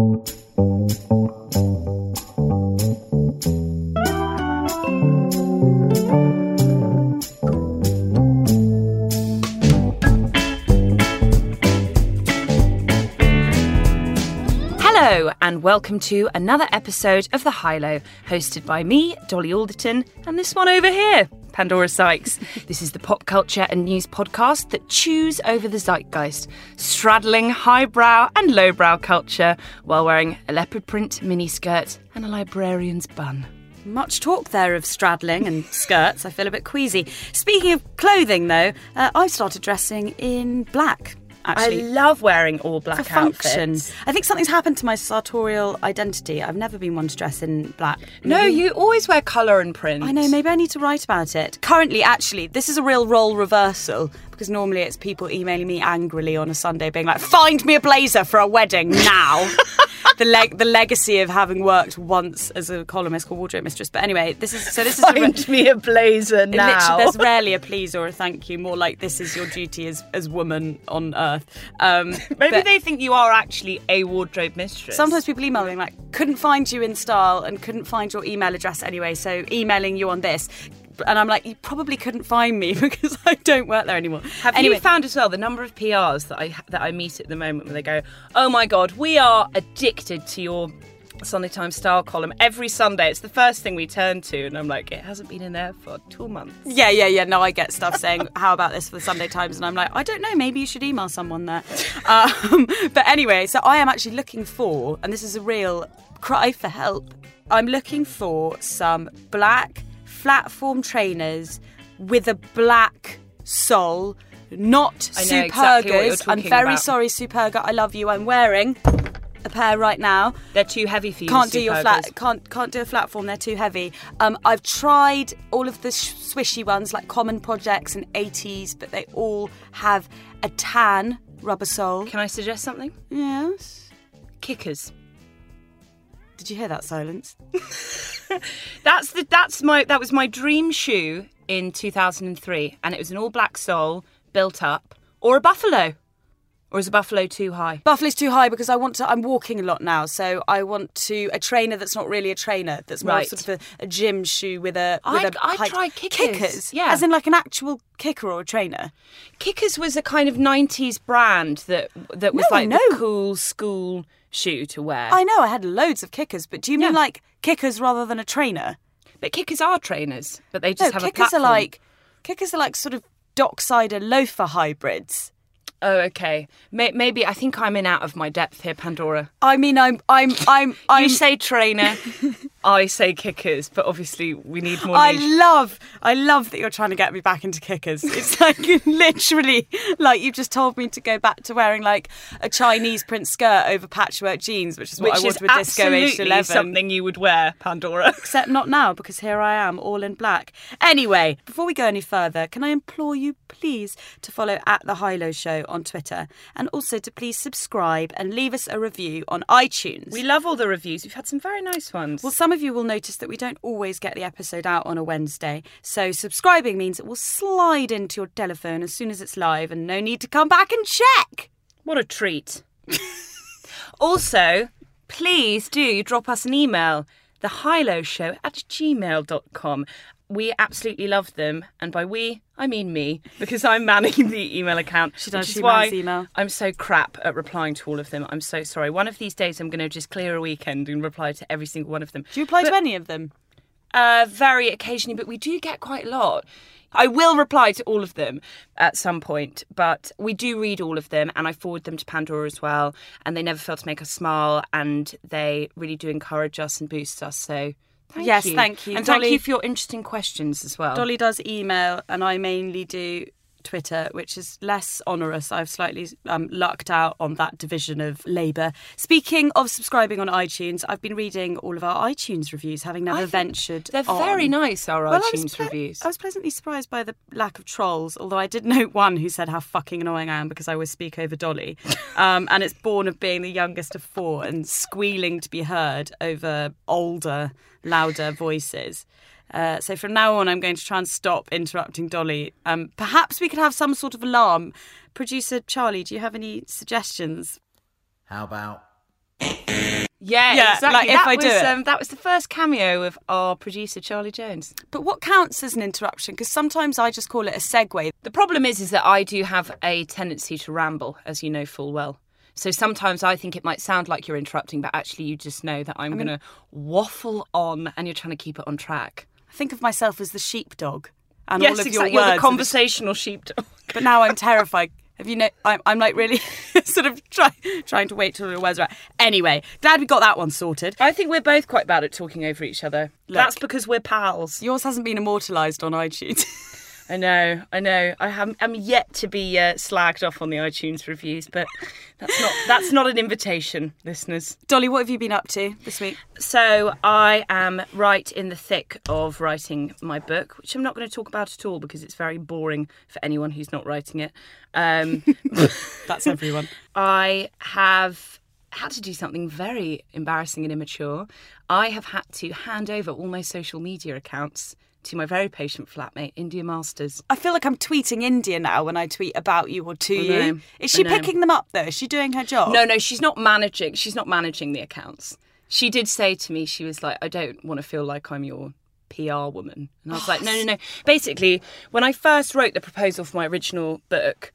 Thank you. Hello, and welcome to another episode of The High Low, hosted by me, Dolly Alderton, and this one over here, Pandora Sykes. this is the pop culture and news podcast that chews over the zeitgeist, straddling highbrow and lowbrow culture while wearing a leopard print miniskirt and a librarian's bun. Much talk there of straddling and skirts. I feel a bit queasy. Speaking of clothing, though, uh, I've started dressing in black. Actually, I love wearing all black for function. outfits. I think something's happened to my sartorial identity. I've never been one to dress in black. No, Maybe- you always wear colour and print. I know, maybe I need to write about it. Currently, actually, this is a real role reversal because normally it's people emailing me angrily on a Sunday being like, find me a blazer for a wedding now. the leg the legacy of having worked once as a columnist called Wardrobe Mistress. But anyway, this is so this is a re- Find me a blazer now. There's rarely a please or a thank you. More like this is your duty as as woman on earth. Um, Maybe but they think you are actually a wardrobe mistress. Sometimes people email me like, couldn't find you in style and couldn't find your email address anyway, so emailing you on this. And I'm like, you probably couldn't find me because I don't work there anymore. Have anyway, you found as well the number of PRs that I that I meet at the moment where they go, "Oh my god, we are addicted to your Sunday Times style column every Sunday. It's the first thing we turn to." And I'm like, "It hasn't been in there for two months." Yeah, yeah, yeah. No, I get stuff saying, "How about this for the Sunday Times?" And I'm like, I don't know. Maybe you should email someone there. Um, but anyway, so I am actually looking for, and this is a real cry for help. I'm looking for some black flatform trainers with a black sole, not Supergas. exactly I'm very about. sorry, Superga. I love you. I'm wearing a pair right now. They're too heavy for you. Can't do your flat. Can't can't do a flat form. They're too heavy. Um, I've tried all of the sh- swishy ones like Common Projects and 80s, but they all have a tan rubber sole. Can I suggest something? Yes. Kickers. Did you hear that silence? That's the that's my that was my dream shoe in 2003, and it was an all black sole built up, or a buffalo, or is a buffalo too high? Buffalo's too high because I want to. I'm walking a lot now, so I want to a trainer that's not really a trainer. That's more Right. sort of a, a gym shoe with a. With I'd- a I'd try kickers. Kickers, Yeah. as in like an actual kicker or a trainer. Kickers was a kind of 90s brand that that was No, like no. the cool school shoe to wear. I know I had loads of kickers, but do you mean Yeah. like kickers rather than a trainer? But kickers are trainers, but they just no, have a kickers platform. are like kickers are like sort of docksider loafer hybrids. Oh, okay. May- maybe I think I'm in out of my depth here, Pandora. I mean, I'm, I'm, I'm, I'm. you say trainer, I say kickers, but obviously we need more I niche. love, I love that you're trying to get me back into kickers. It's like literally like you've just told me to go back to wearing like a Chinese print skirt over patchwork jeans, which is what Which I is would with disco aged eleven. something you would wear, Pandora. Except not now because here I am, all in black. Anyway, before we go any further, can I implore you, please, to follow at the High Low Show on Twitter, and also to please subscribe and leave us a review on iTunes. We love all the reviews. We've had some very nice ones. Well, some of you will notice that we don't always get the episode out on a Wednesday, so subscribing means it will slide into your telephone as soon as it's live, and no need to come back and check. What a treat. also, please do drop us an email, thehighlow at gmail.com. We absolutely love them, and by we, I mean me, because I'm manning the email account. She does, which she why email. I'm so crap at replying to all of them. I'm so sorry. One of these days, I'm going to just clear a weekend and reply to every single one of them. Do you reply to any of them? Uh, very occasionally, but we do get quite a lot. I will reply to all of them at some point, but we do read all of them and I forward them to Pandora as well. And they never fail to make us smile and they really do encourage us and boost us. So thank Yes, you. thank you. And thank Dolly- you for your interesting questions as well. Dolly does email, and I mainly do Twitter, which is less onerous. I've slightly um, lucked out on that division of labour. Speaking of subscribing on iTunes, I've been reading all of our iTunes reviews, having never I ventured. They're on. very nice, our Well, I iTunes ple- reviews. I was pleasantly surprised by the lack of trolls, although I did note one who said how fucking annoying I am because I always speak over Dolly. Um, and it's born of being the youngest of four and squealing to be heard over older, louder voices. Uh, so from now on, I'm going to try and stop interrupting Dolly. Um, perhaps we could have some sort of alarm. Producer Charlie, do you have any suggestions? How about yeah, Yeah, exactly. like, if that I was, do it. Um, that was the first cameo of our producer Charlie Jones. But what counts as an interruption? Because sometimes I just call it a segue. The problem is, is that I do have a tendency to ramble, as you know full well. So sometimes I think it might sound like you're interrupting, but actually you just know that I'm going to waffle on, and you're trying to keep it on track. I think of myself as the sheepdog. And yes, all of exactly. your You're words the are conversational sheepdog. But now I'm terrified. Have you know? I'm, I'm like really sort of try, trying to wait till your words are out. Anyway, glad we got that one sorted. I think we're both quite bad at talking over each other. Look. That's because we're pals. Yours hasn't been immortalised on iTunes. I know, I know. I have, I'm yet to be uh, slagged off on the iTunes reviews, but that's not that's not an invitation, listeners. Dolly, what have you been up to this week? So I am right in the thick of writing my book, which I'm not going to talk about at all because it's very boring for anyone who's not writing it. Um, That's everyone. I have had to do something very embarrassing and immature. I have had to hand over all my social media accounts to my very patient flatmate, India Masters. I feel like I'm tweeting India now when I tweet about you or to you. Is she picking them up though? Is she doing her job? No, no, she's not managing. She's not managing the accounts. She did say to me, she was like, I don't want to feel like I'm your PR woman. And I was like, no, no, no. Basically, when I first wrote the proposal for my original book,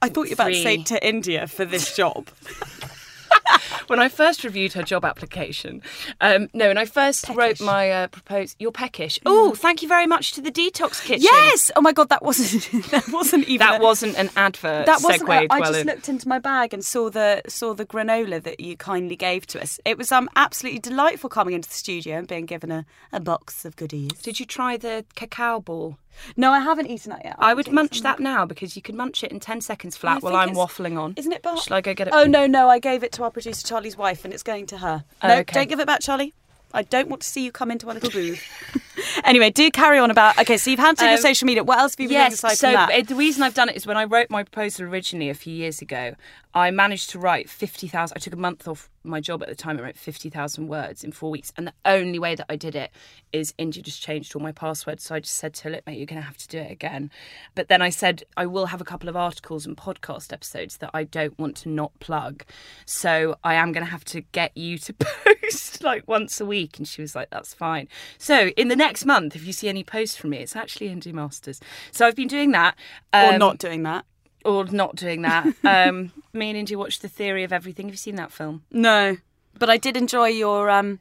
I thought you were about to say to India for this job. when I first reviewed her job application, um, no, when I first wrote my uh, proposal, you're peckish. Oh, thank you very much to the detox kitchen. yes. Oh my god, that wasn't that wasn't even that a- wasn't an advert. That wasn't. segued I well just in. looked into my bag and saw the saw the granola that you kindly gave to us. It was um absolutely delightful coming into the studio and being given a, a box of goodies. Did you try the cacao ball? No, I haven't eaten that yet. I would munch that now because you could munch it in 10 seconds flat while I'm waffling on. Isn't it? Bar- Shall I go get it? Oh no, no! I gave it to our producer Charlie's wife, and it's going to her. Oh, no, okay. don't give it back, Charlie. I don't want to see you come into our little booth. anyway, do carry on about. Okay, so you've handled your Um, social media. What else have you been doing Yes, aside so from that? the reason I've done it is when I wrote my proposal originally a few years ago, I managed to write 50,000. I took a month off my job at the time. I wrote 50,000 words in four weeks. And the only way that I did it is India just changed all my passwords. So I just said to her, look, mate, you're going to have to do it again. But then I said, I will have a couple of articles and podcast episodes that I don't want to not plug. So I am going to have to get you to post like once a week. And she was like, that's fine. So in the next month, if you see any posts from me, it's actually India Masters. So I've been doing that. or um, not doing that? or not doing that. Um, me and Indy watched The Theory of Everything. Have you seen that film? No, but I did enjoy your um,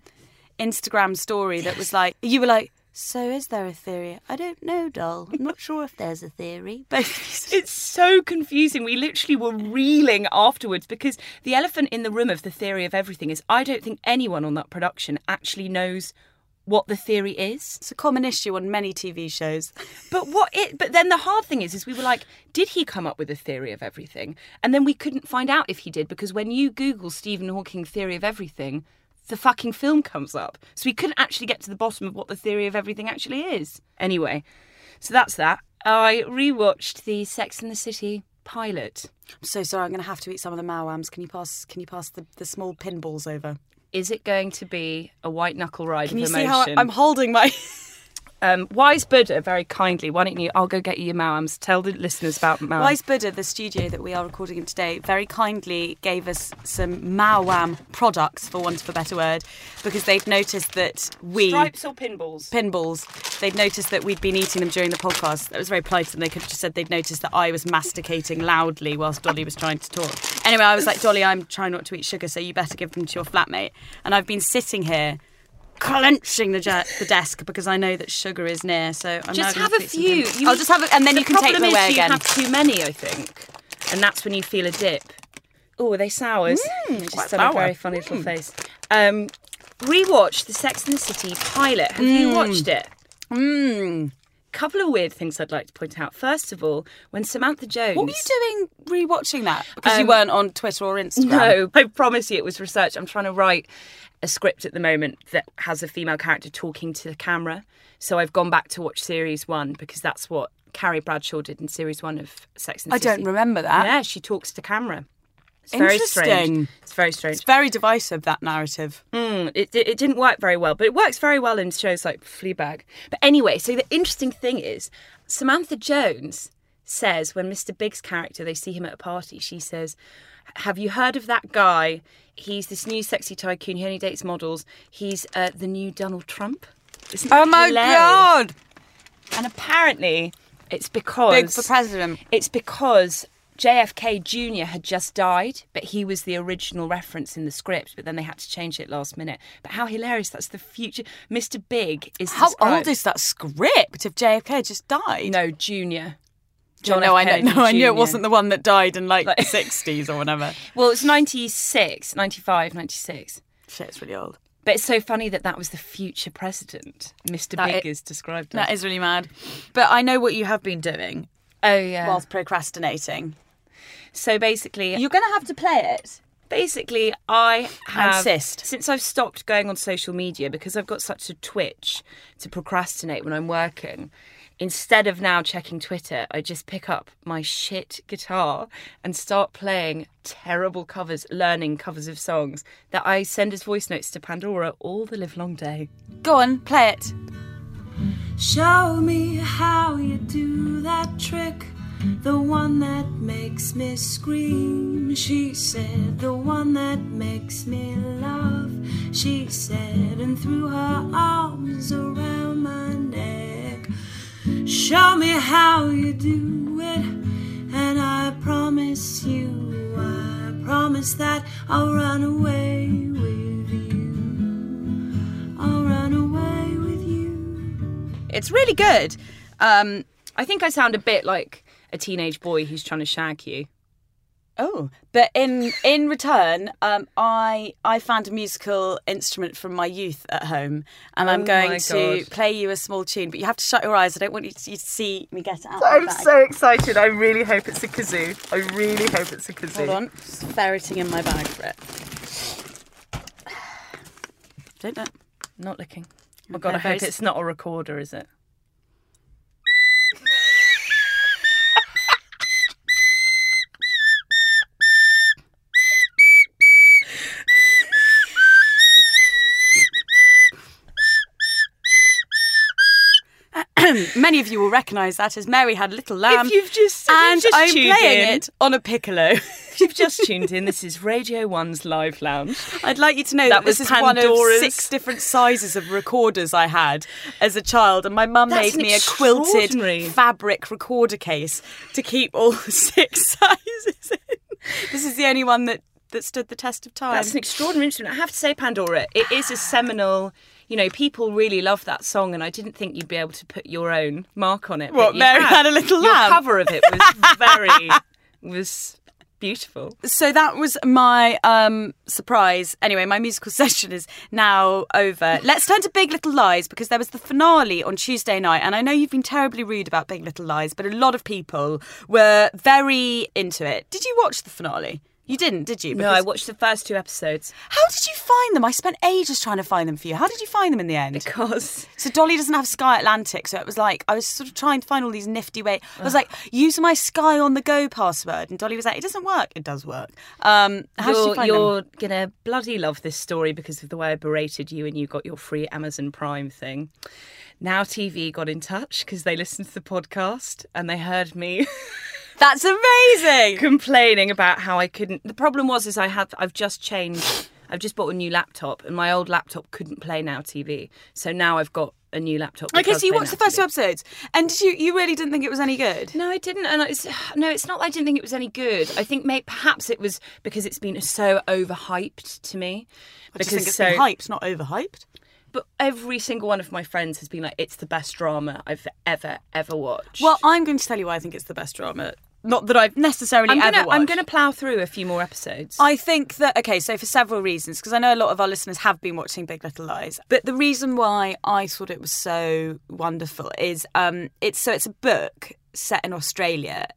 Instagram story that was like you were like. So is there a theory? I don't know, doll. I'm not sure if there's a theory. Basically, It's so confusing. We literally were reeling afterwards because the elephant in the room of The Theory of Everything is I don't think anyone on that production actually knows what the theory is. it's a common issue on many TV shows. But what it but then the hard thing is is we were like, did he come up with a theory of everything? And then we couldn't find out if he did because when you Google Stephen Hawking theory of everything, the fucking film comes up. So we couldn't actually get to the bottom of what the theory of everything actually is. Anyway, so that's that. I rewatched the Sex and the City pilot. I'm so sorry. I'm going to have to eat some of the Maoams. Can you pass? Can you pass the, the small pinballs over? Is it going to be a white knuckle ride Can of you see how I'm holding my? Um, Wise Buddha, very kindly, why don't you? I'll go get you your Maoams. Tell the listeners about Maoams. Wise Buddha, the studio that we are recording in today, very kindly gave us some Maoam products, for want of a better word, because they'd noticed that we Stripes or pinballs? pinballs. They'd noticed that we'd been eating them during the podcast. That was very polite, and they could have just said they'd noticed that I was masticating loudly whilst Dolly was trying to talk. Anyway, I was like, Dolly, I'm trying not to eat sugar, so you better give them to your flatmate. And I've been sitting here. Clenching the, je- the desk because I know that sugar is near, so I'm just have a few. pinballs. I'll just have it, and then the you can take them problem away is again. You have too many, I think, and that's when you feel a dip. Oh, are they sours? I just quite a very funny little face. Um, rewatch the Sex and the City pilot. Have you watched it? Mmm. couple of weird things I'd like to point out. First of all, when Samantha Jones. What were you doing rewatching that? Because you Um, weren't on Twitter or Instagram. No, I promise you it was research. I'm trying to write a script at the moment that has a female character talking to the camera. So I've gone back to watch series one because that's what Carrie Bradshaw did in series one of Sex and the I don't remember that. Yeah, she talks to camera. It's very strange. Interesting. It's very strange. It's very divisive, that narrative. Mm, it, it, it didn't work very well, but it works very well in shows like Fleabag. But anyway, so the interesting thing is, Samantha Jones says when Mr. Big's character, they see him at a party, she says, Have you heard of that guy? He's this new sexy tycoon. He only dates models. He's uh, the new Donald Trump. Isn't Oh my hilarious? god! And apparently, it's because Big for president. it's because JFK Jr. had just died, but he was the original reference in the script, but then they had to change it last minute. But how hilarious, that's the future. Mr. Big is How described- old is that script if JFK just died? No, Junior. No, John no, I know, Kennedy no, I knew it wasn't the one that died in like, Like- the 60s or whatever. Well, it's 96, 95, 96. Shit, it's really old. But it's so funny that that was the future president. Mr. That Big i- is described as. That is really mad. But I know what you have been doing oh, yeah. whilst procrastinating. so basically, You're going to have to play it. basically i have insist. since i've stopped going on social media because i've got such a twitch to procrastinate when i'm working instead of now checking twitter i just pick up my shit guitar and start playing terrible covers learning covers of songs that i send as voice notes to pandora all the live long day Go on, play it. Show me how you do that trick. The one that makes me scream, she said. The one that makes me laugh, she said. And threw her arms around my neck. Show me how you do it, and I promise you, I promise that I'll run away with you. I'll run away with you. It's really good. Um, i think i sound a bit like a teenage boy who's trying to shag you oh, but in in return, um, I I found a musical instrument from my youth at home, and I'm Oh going to play you a small tune. But you have to shut your eyes. I don't want you to, you to see me get it out. I'm bag. excited i really hope it's a kazoo i really hope it's a kazoo Hold on, just ferreting in my bag for it. Don't know. not looking oh god i hope it's not a recorder is it Many of you will recognise that as Mary Had a Little Lamb. if you've just, if you've and just I'm playing in, it on a piccolo. If you've just tuned in, this is Radio One's Live Lounge. I'd like you to know That that, this was is one of six different sizes of recorders I had as a child, and my mum That's made me a quilted fabric recorder case to keep all six sizes in. This is the only one that, that stood the test of time. That's an extraordinary instrument. I have to say, Pandora, it is a seminal. You know, people really love that song, and I didn't think you'd be able to put your own mark on it. What, Mary have. Had a Little Your Lamb? cover of it was very was beautiful. so that was my um, surprise. Anyway, my musical session is now over. Let's turn to Big Little Lies because there was the finale on Tuesday night, and I know you've been terribly rude about Big Little Lies, but a lot of people were very into it. Did you watch the finale? You didn't, did you? No, I watched the first two episodes How did you find them? I spent ages trying to find them for you. How did you find them in the end? because So Dolly doesn't have Sky Atlantic, so it was like I was sort of trying to find all these nifty ways. I was like, use my Sky on the go password, and Dolly was like, it doesn't work. It does work. Um, how did you you're, them? you're gonna bloody love this story because of the way I berated you and you got your free Amazon Prime thing. Now TV got in touch because they listened to the podcast and they heard me That's amazing. complaining about how I couldn't. The problem was is I have I've just changed. I've just bought a new laptop and my old laptop couldn't play Now TV. So now I've got a new laptop. Okay, so you watched the first two episodes, and did you you really didn't think it was any good? No, I didn't, and it's no, it's not. that I didn't think it was any good. I think maybe perhaps it was because it's been so overhyped to me. I just think it's so, been hyped, not overhyped. But every single one of my friends has been like, "It's the best drama I've ever ever watched." Well, I'm going to tell you why I think it's the best drama not that I've necessarily I'm ever gonna I'm gonna plough through a few more episodes. I think that okay, so for several reasons, because I know a lot of our listeners have been watching Big Little Lies, but the reason why I thought it was so wonderful is um, it's so it's a book set in Australia.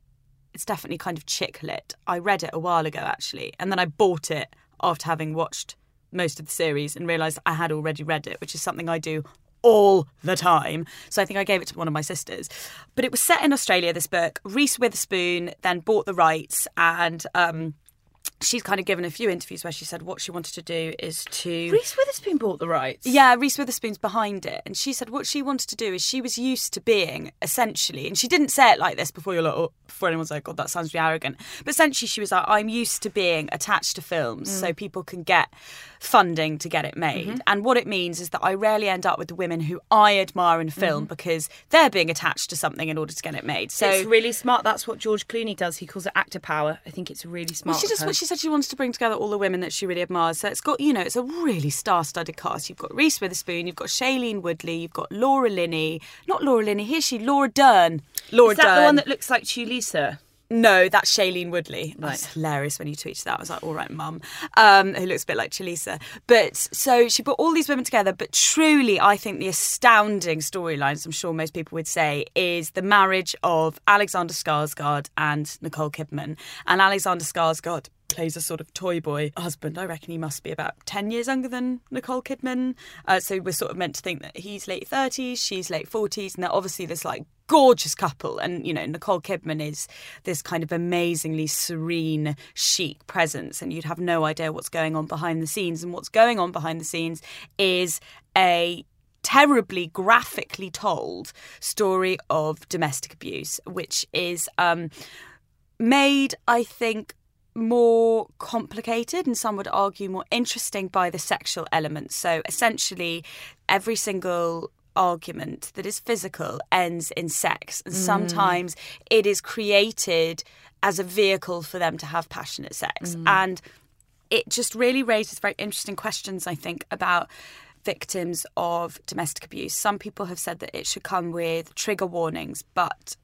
It's definitely kind of chick lit. I read it a while ago actually, and then I bought it after having watched most of the series and realised I had already read it, which is something I do all the time. So I think I gave it to one of my sisters. But it was set in Australia, this book. Reese Witherspoon then bought the rights and um, she's kind of given a few interviews where she said what she wanted to do is to. Reese Witherspoon bought the rights. Yeah, Reese Witherspoon's behind it. And she said what she wanted to do is she was used to being essentially, and she didn't say it like this before you're like, oh, before anyone's like, God, that sounds really arrogant. But essentially, she was like, I'm used to being attached to films so mm. people can get funding to get it made. Mm-hmm. And what it means is that I rarely end up with the women who I admire in film mm-hmm. because they're being attached to something in order to get it made. So it's really smart. That's what George Clooney does. He calls it actor power. I think it's really smart. Well, she just her. what she said she wanted to bring together all the women that she really admires. So it's got you know it's a really star-studded cast. You've got Reese Witherspoon, you've got Shailene Woodley, you've got Laura Linney, not Laura Linney. Here's she, Laura Dern. Laura Is that Dern. the one that looks like Tulisa? No, that's Shailene Woodley. Right. That's hilarious when you tweeted that. I was like, all right, mum. Um, who looks a bit like Tulisa. But so she put all these women together. But truly, I think the astounding storylines, I'm sure most people would say, is the marriage of Alexander Skarsgård and Nicole Kidman. And Alexander Skarsgård plays a sort of toy boy husband. I reckon he must be about 10 years younger than Nicole Kidman. Uh, so we're sort of meant to think that he's late 30s, she's late 40s, and they're obviously this like gorgeous couple. And, you know, Nicole Kidman is this kind of amazingly serene, chic presence, and you'd have no idea what's going on behind the scenes. And what's going on behind the scenes is a terribly graphically told story of domestic abuse, which is um, made, I think, more complicated and some would argue more interesting by the sexual element. So essentially, every single argument that is physical ends in sex, and mm. sometimes it is created as a vehicle for them to have passionate sex. Mm. And it just really raises very interesting questions, I think, about victims of domestic abuse. Some people have said that it should come with trigger warnings, but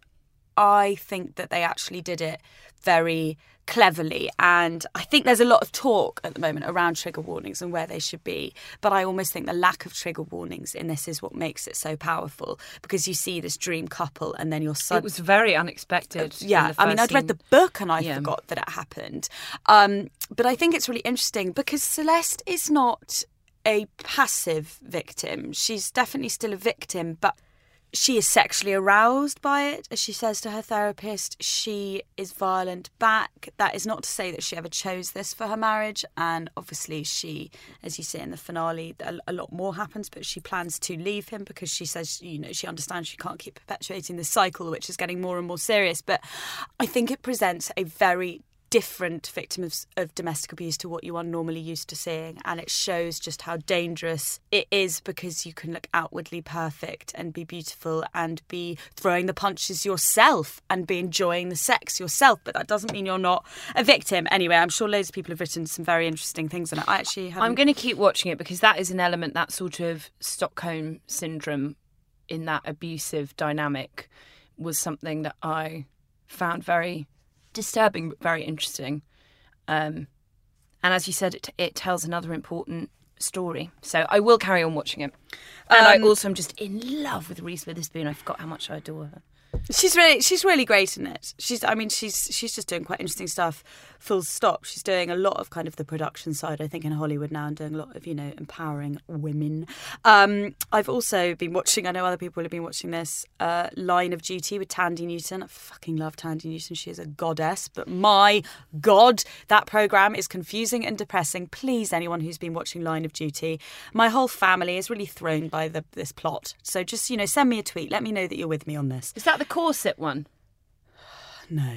I think that they actually did it very cleverly. And I think there's a lot of talk at the moment around trigger warnings and where they should be. But I almost think the lack of trigger warnings in this is what makes it so powerful because you see this dream couple and then you're It was very unexpected. in Yeah, I mean, I'd read the book and I Yeah. forgot that it happened. Um, but I think it's really interesting because Celeste is not a passive victim. She's definitely still a victim, but she is sexually aroused by it. As she says to her therapist, she is violent back. That is not to say that she ever chose this for her marriage. And obviously, she, as you see in the finale, a, lot more happens, but she plans to leave him because she says, you know, she understands she can't keep perpetuating this cycle, which is getting more and more serious. But I think it presents a very different victim of, of domestic abuse to what you are normally used to seeing. And it shows just how dangerous it is because you can look outwardly perfect and be beautiful and be throwing the punches yourself and be enjoying the sex yourself. But that doesn't mean you're not a victim. Anyway i'm sure loads of people have written some very interesting things and i actually have I'm going to keep watching it because that is an element, that sort of Stockholm syndrome in that abusive dynamic was something that I found very disturbing but very interesting. Um, and as you said, it, it tells another important story. So I will carry on watching it. And I also am just in love with Reese Witherspoon. I forgot how much I adore her. She's really she's really great in it. She's I mean she's she's just doing quite interesting stuff. Full stop. She's doing a lot of kind of the production side. I think in Hollywood now and doing a lot of you know empowering women. Um, I've also been watching. I know other people have been watching this uh, Line of Duty with Thandie Newton. I fucking love Thandie Newton. She is a goddess. But my god, that program is confusing and depressing. Please, anyone who's been watching Line of Duty, my whole family is really thrown by the, this plot. So just you know send me a tweet. Let me know that you're with me on this. Is that the corset one? No.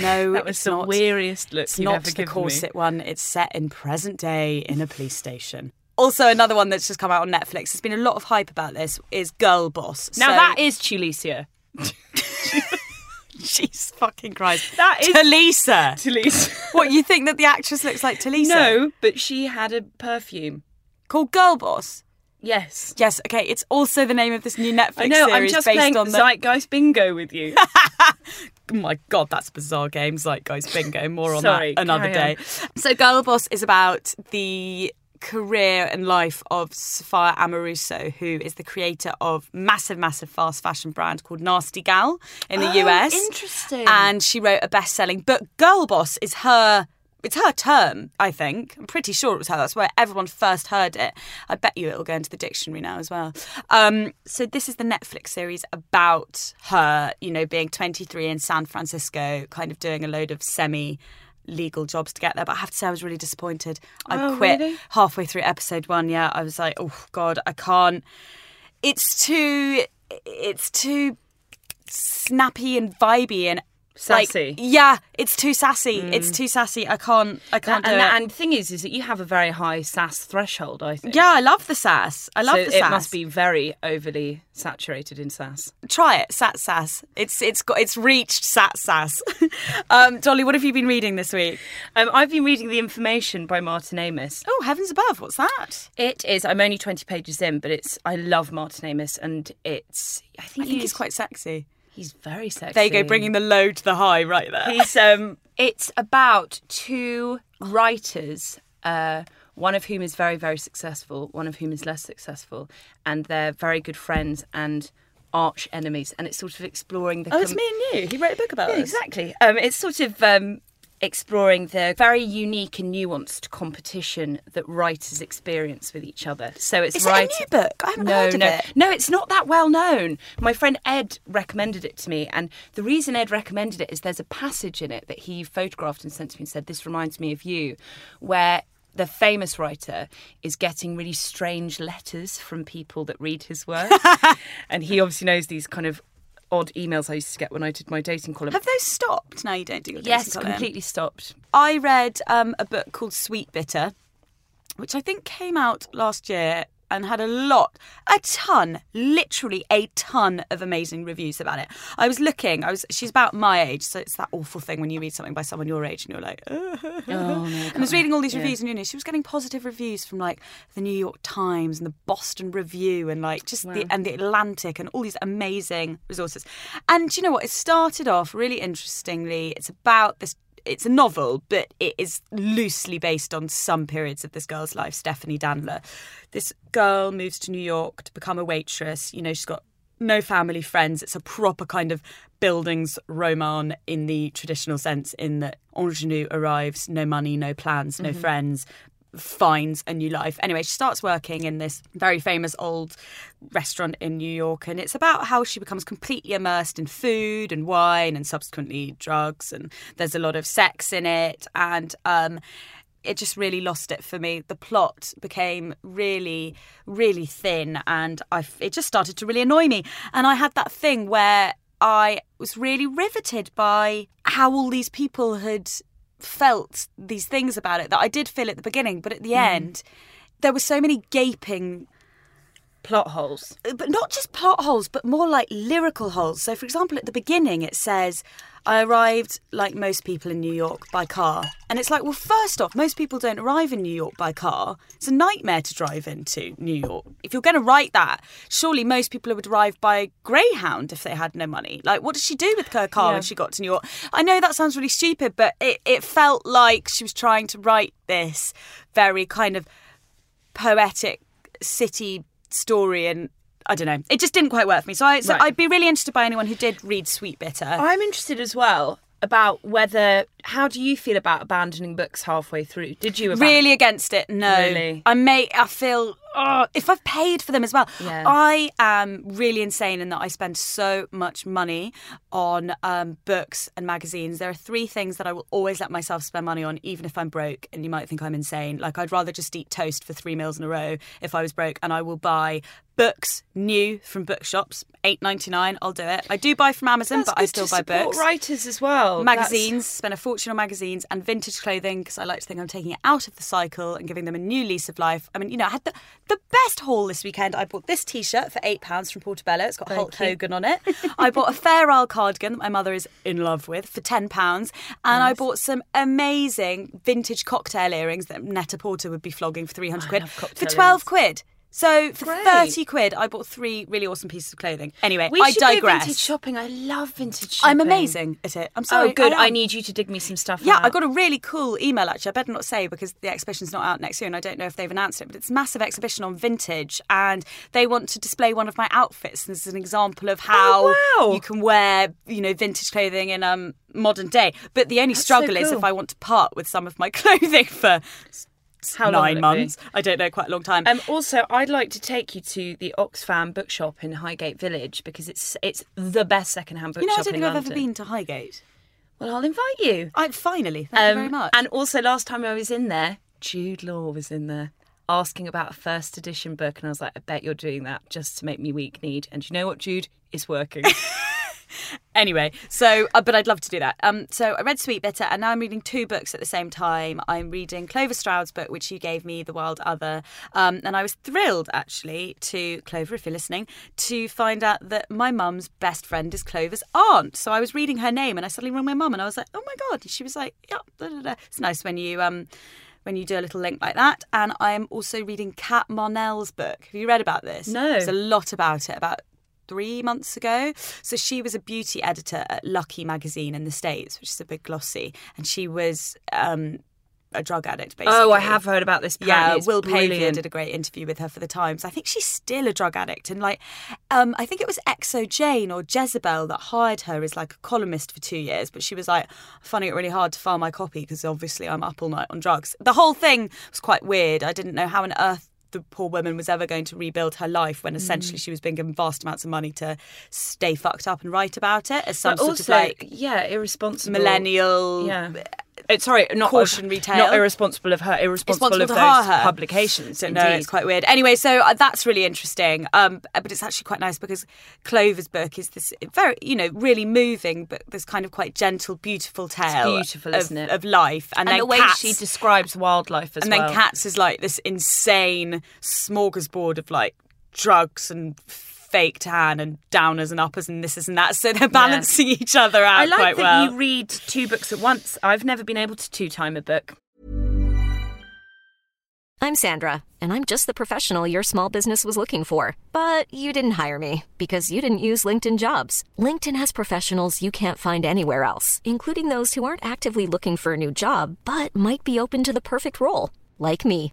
no, That was the not. weariest look It's you've not ever the corset me. one. It's set in present day in a police station. Also, another one that's just come out on Netflix. There's been a lot of hype about this. Is Girl Boss. Now So- that is Tulisa. She's fucking Christ. That is- Tulisa. Tulisa. what you think that the actress looks like Tulisa? No, but she had a perfume. Called Girl Boss. Yes. Yes, okay. It's also the name of this new Netflix I know, I'm series just based playing on the. Zeitgeist Bingo with you. Oh my god, that's a bizarre game. Zeitgeist Bingo. More on Sorry, that another day. So, Girl Boss is about the career and life of Sophia Amoruso, who is the creator of massive, massive fast fashion brand called Nasty Gal in the oh, US. interesting. And she wrote a best-selling book. Girl Boss is her. It's her term, I think. I'm pretty sure it was her. That's where everyone first heard it. I bet you it'll go into the dictionary now as well. Um, so this is the Netflix series about her, you know, being 23 in San Francisco, kind of doing a load of semi legal jobs to get there. But I have to say, I was really disappointed. I Oh, quit really? halfway through episode one. Yeah, I was like, oh god, I can't. It's too. It's too snappy and vibey and like, Sassy. yeah, it's too sassy. It's too sassy. I can't. I can't and, do and, it. and the thing is, is that you have a very high sass threshold. I think. yeah, I love the sass. I love so the it must be very overly saturated in sass. Try it, sat sass. It's it's got it's reached sat sass. um, Dolly, what have you been reading this week? Um, I've been reading The Information by Martin Amis. Oh, heavens above! What's that? It is. I'm only 20 pages in, but it's. I love Martin Amis, and it's. I think, I think he's quite sexy. He's very sexy. There you go, bringing the low to the high right there. He's um. It's about two writers. Uh, one of whom is very, very successful. One of whom is less successful, and they're very good friends and arch enemies. And it's sort of exploring the. oh, it's me and you. He wrote a book about Yeah, this. exactly. Um, it's sort of um, exploring the very unique and nuanced competition that writers experience with each other. So it's Is it a new book? I haven't no, heard of no, it. no. It's not that well known. My friend Ed recommended it to me, and the reason Ed recommended it is there's a passage in it that he photographed and sent to me and said, "This reminds me of you," where. The famous writer is getting really strange letters from people that read his work. and he obviously knows these kind of odd emails I used to get when I did my dating column. Have those stopped? Now you don't do your Yes, dating column? completely stopped. I read um, a book called Sweet Bitter, which I think came out last year and had a lot, a ton, literally a ton of amazing reviews about it. I was looking, I was she's about my age, so it's that awful thing when you read something by someone your age and you're like, "Ugh." Oh, and I was reading all these reviews and you know, she was getting positive reviews from like the New York Times and the Boston Review and like just the and the Atlantic and all these amazing resources. And you know what? It started off really interestingly. It's about this it's a novel, but it is loosely based on some periods of this girl's life, Stephanie Danler. This girl moves to New York to become a waitress. You know, she's got no family, friends. It's a proper kind of buildings roman in the traditional sense, in that ingenue arrives, no money, no plans, no mm-hmm. friends, finds a new life. Anyway, she starts working in this very famous old restaurant in New York, and it's about how she becomes completely immersed in food and wine and subsequently drugs, and there's a lot of sex in it, and um, it just really lost it for me. The plot became really, really thin, and I it just started to really annoy me. And I had that thing where I was really riveted by how all these people had felt these things about it that I did feel at the beginning, but at the mm. end, there were so many gaping Plot holes. Uh, but not just plot holes, but more like lyrical holes. So, for example, at the beginning, it says, I arrived, like most people in New York, by car. And it's like, well, first off, most people don't arrive in New York by car. It's a nightmare to drive into New York. If you're going to write that, surely most people would arrive by Greyhound if they had no money. Like, what did she do with her car Yeah. when she got to New York? I know that sounds really stupid, but it, it felt like she was trying to write this very kind of poetic city story and I don't know. It just didn't quite work for me. So, I, so Right. I'd be really interested by anyone who did read Sweet Bitter. I'm interested as well about whether. How do you feel about abandoning books halfway through? Did you? Aban- really against it. No, Really? I may. I feel. Oh, if I've paid for them as well, Yeah. I am really insane in that I spend so much money on um, books and magazines. There are three things that I will always let myself spend money on, even if I'm broke. And you might think I'm insane. Like I'd rather just eat toast for three meals in a row if I was broke, and I will buy books new from bookshops, eight ninety nine. I'll do it. I do buy from Amazon, That's but I still buy support books Writers as well. That's- magazines, spend a fortune on magazines and vintage clothing because I like to think I'm taking it out of the cycle and giving them a new lease of life. I mean, you know, I had the, the best haul this weekend. I bought this t shirt for £8 from Portobello. It's got Hulk you. Hogan on it. I bought a Fair Isle cardigan that my mother is in love with for £10. And I bought some amazing vintage cocktail earrings that Net-a-Porter would be flogging for 300 quid for 12 earrings. quid. So for Great. 30 quid, I bought three really awesome pieces of clothing. Anyway, We I should go digress. vintage shopping. I love vintage shopping. I'm amazing at it. I'm so Oh, good. I, am. need you to dig me some stuff. Yeah, out. I got a really cool email actually. I better not say because the exhibition's not out next year and I don't know if they've announced it, but it's a massive exhibition on vintage and they want to display one of my outfits. And this is an example of how Oh, wow. you can wear, you know, vintage clothing in um modern day. But the only so struggle is cool. if I want to part with some of my clothing for How long will it nine be? months. I don't know, quite a long time. Um, also, I'd like to take you to the Oxfam bookshop in Highgate Village because it's it's the best secondhand you know, I bookshop don't in think I've London. ever been to Highgate. Well, I'll invite you. I finally, thank you very Um, much. And also, last time I was in there, Jude Law was in there asking about a first edition book, and I was like, I bet you're doing that just to make me weak kneed. And you know what, Jude? It's working. Anyway, so uh, but I'd love to do that. Um, so I read Sweet Bitter, and now I'm reading two books at the same time. I'm reading Clover Stroud's book, which you gave me, The Wild Other, um, and I was thrilled actually to Clover, if you're listening, to find out that my mum's best friend is Clover's aunt. So I was reading her name, and I suddenly rang my mum, and I was like, "Oh my god!" And she was like, "Yeah." Da, da, da. It's nice when you um. When you do a little link like that, and I'm also reading Cat Marnell's book. Have you read about this? No. There's a lot about it. About three months ago. So she was a beauty editor at Lucky magazine in the States, which is a big glossy, and she was um, a drug addict, basically. oh, I have heard about this. Yeah, it's Will Pavia did a great interview with her for the Times. I think she's still a drug addict, and like, um, I think it was xoJane or Jezebel that hired her as like a columnist for two years. But she was like, finding it really hard to file my copy because obviously I'm up all night on drugs. The whole thing was quite weird. I didn't know how on earth the poor woman was ever going to rebuild her life when essentially Mm. she was being given vast amounts of money to stay fucked up and write about it as some But sort also, of like yeah, irresponsible millennial. Yeah. Uh, sorry, not Cautionary tale. Not irresponsible of her. Irresponsible of those her. publications. Know. It's quite weird. Anyway, so uh, that's really interesting. Um, but it's actually quite nice because Clover's book is this very, you know, really moving, but this kind of quite gentle, beautiful tale. beautiful, of, isn't it? Of life, and, and then the way Cats, she describes wildlife as and well. then Cats is like this insane smorgasbord of like drugs and fake tan and downers and uppers and this is and that. So they're balancing each other out I like quite that well. you read two books at once. I've never been able to two time a book. I'm Sandra, and I'm just the professional your small business was looking for. But you didn't hire me because you didn't use LinkedIn jobs. LinkedIn has professionals you can't find anywhere else, including those who aren't actively looking for a new job but might be open to the perfect role, like me.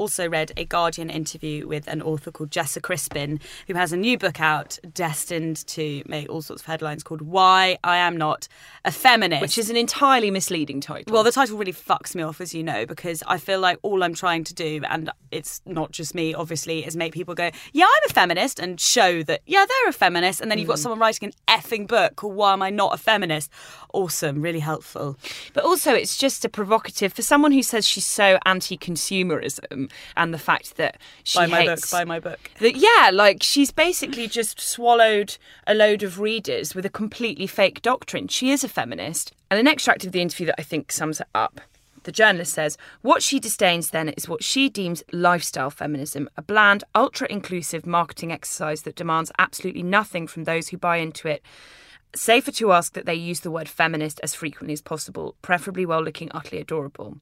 also read a Guardian interview with an author called Jessa Crispin, who has a new book out destined to make all sorts of headlines called Why I Am Not a Feminist. Which is an entirely misleading title. well, the title really fucks me off, as you know, because I feel like all I'm trying to do, and it's not just me, obviously, is make people go, yeah, I'm a feminist, and show that, yeah, they're a feminist. And then you've got mm. someone writing an effing book called Why Am I Not a Feminist? Awesome, really helpful. But also, it's just a provocative for someone who says she's so anti-consumerism and the fact that she Buy my book, buy my book. that yeah, like she's basically just swallowed a load of readers with a completely fake doctrine. She is a feminist, and an extract of the interview that I think sums it up. The journalist says, What she disdains then is what she deems lifestyle feminism, a bland, ultra inclusive marketing exercise that demands absolutely nothing from those who buy into it. Safer to ask that they use the word feminist as frequently as possible, preferably while looking utterly adorable.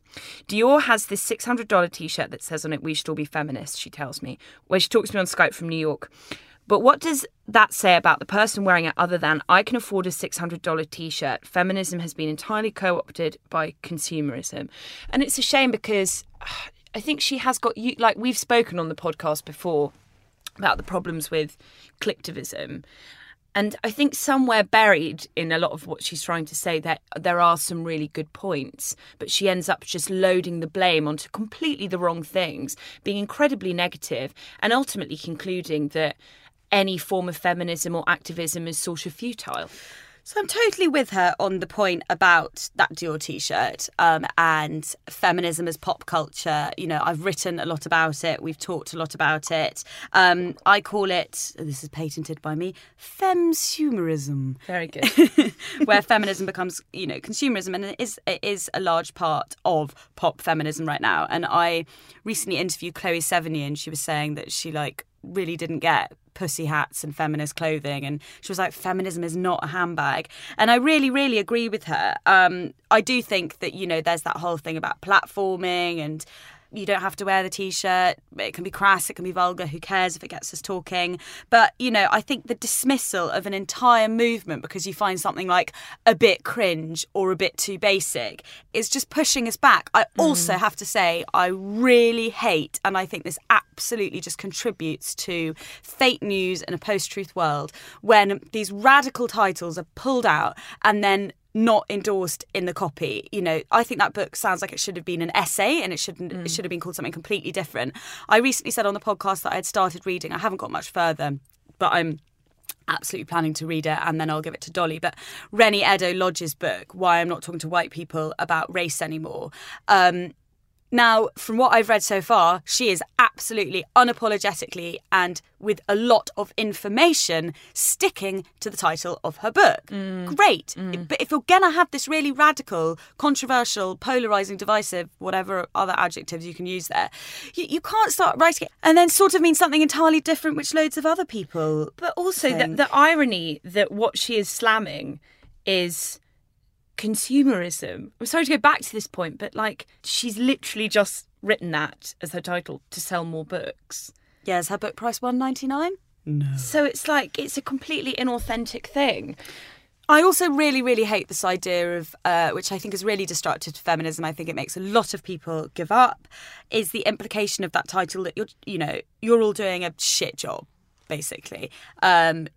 Dior has this $600 t shirt that says on it, We should all be feminists, she tells me, where she talks to me on Skype from New York. But what does that say about the person wearing it other than I can afford a $600 t shirt? Feminism has been entirely co opted by consumerism. And it's a shame because I think she has got you, like we've spoken on the podcast before about the problems with clicktivism. And I think somewhere buried in a lot of what she's trying to say that there are some really good points, but she ends up just loading the blame onto completely the wrong things, being incredibly negative, and ultimately concluding that any form of feminism or activism is sort of futile. So I'm totally with her on the point about that Dior t-shirt um, and feminism as pop culture. You know, I've written a lot about it. We've talked a lot about it. Um, I call it, this is patented by me, femsumerism. Very good. where feminism becomes, you know, consumerism, and it is it is a large part of pop feminism right now. And I recently interviewed Chloe Sevigny, and she was saying that she like really didn't get pussy hats and feminist clothing and she was like feminism is not a handbag. And i really really agree with her. Um, i do think that you know there's that whole thing about platforming and you don't have to wear the t-shirt it can be crass it can be vulgar who cares if it gets us talking. But you know i think the dismissal of an entire movement because you find something like a bit cringe or a bit too basic is just pushing us back. I mm. also have to say i really hate and i think this absolutely just contributes to fake news in a post-truth world when these radical titles are pulled out and then not endorsed in the copy. You know, I think that book sounds like it should have been an essay and it shouldn't it should have been called something completely different. I recently said on the podcast that I had started reading. I haven't got much further, but I'm absolutely planning to read it and then I'll give it to Dolly. But Reni Eddo-Lodge's book, Why I'm Not Talking to White People About Race Anymore. Um, now, from what I've read so far, she is absolutely unapologetically and with a lot of information sticking to the title of her book. Mm. Great. Mm. But if you're going to have this really radical, controversial, polarizing, divisive, whatever other adjectives you can use there, you, you can't start writing it and then sort of mean something entirely different, which loads of other people. But also, the, the irony that what she is slamming is consumerism. I'm sorry to go back to this point, but like she's literally just written that as her title to sell more books. Yeah, is her book price one ninety nine? No. So it's like it's a completely inauthentic thing. I also really, really hate this idea of, uh, which I think is really destructive to feminism. I think it makes a lot of people give up. Is the implication of that title that you're, you know, you're all doing a shit job, basically. Um,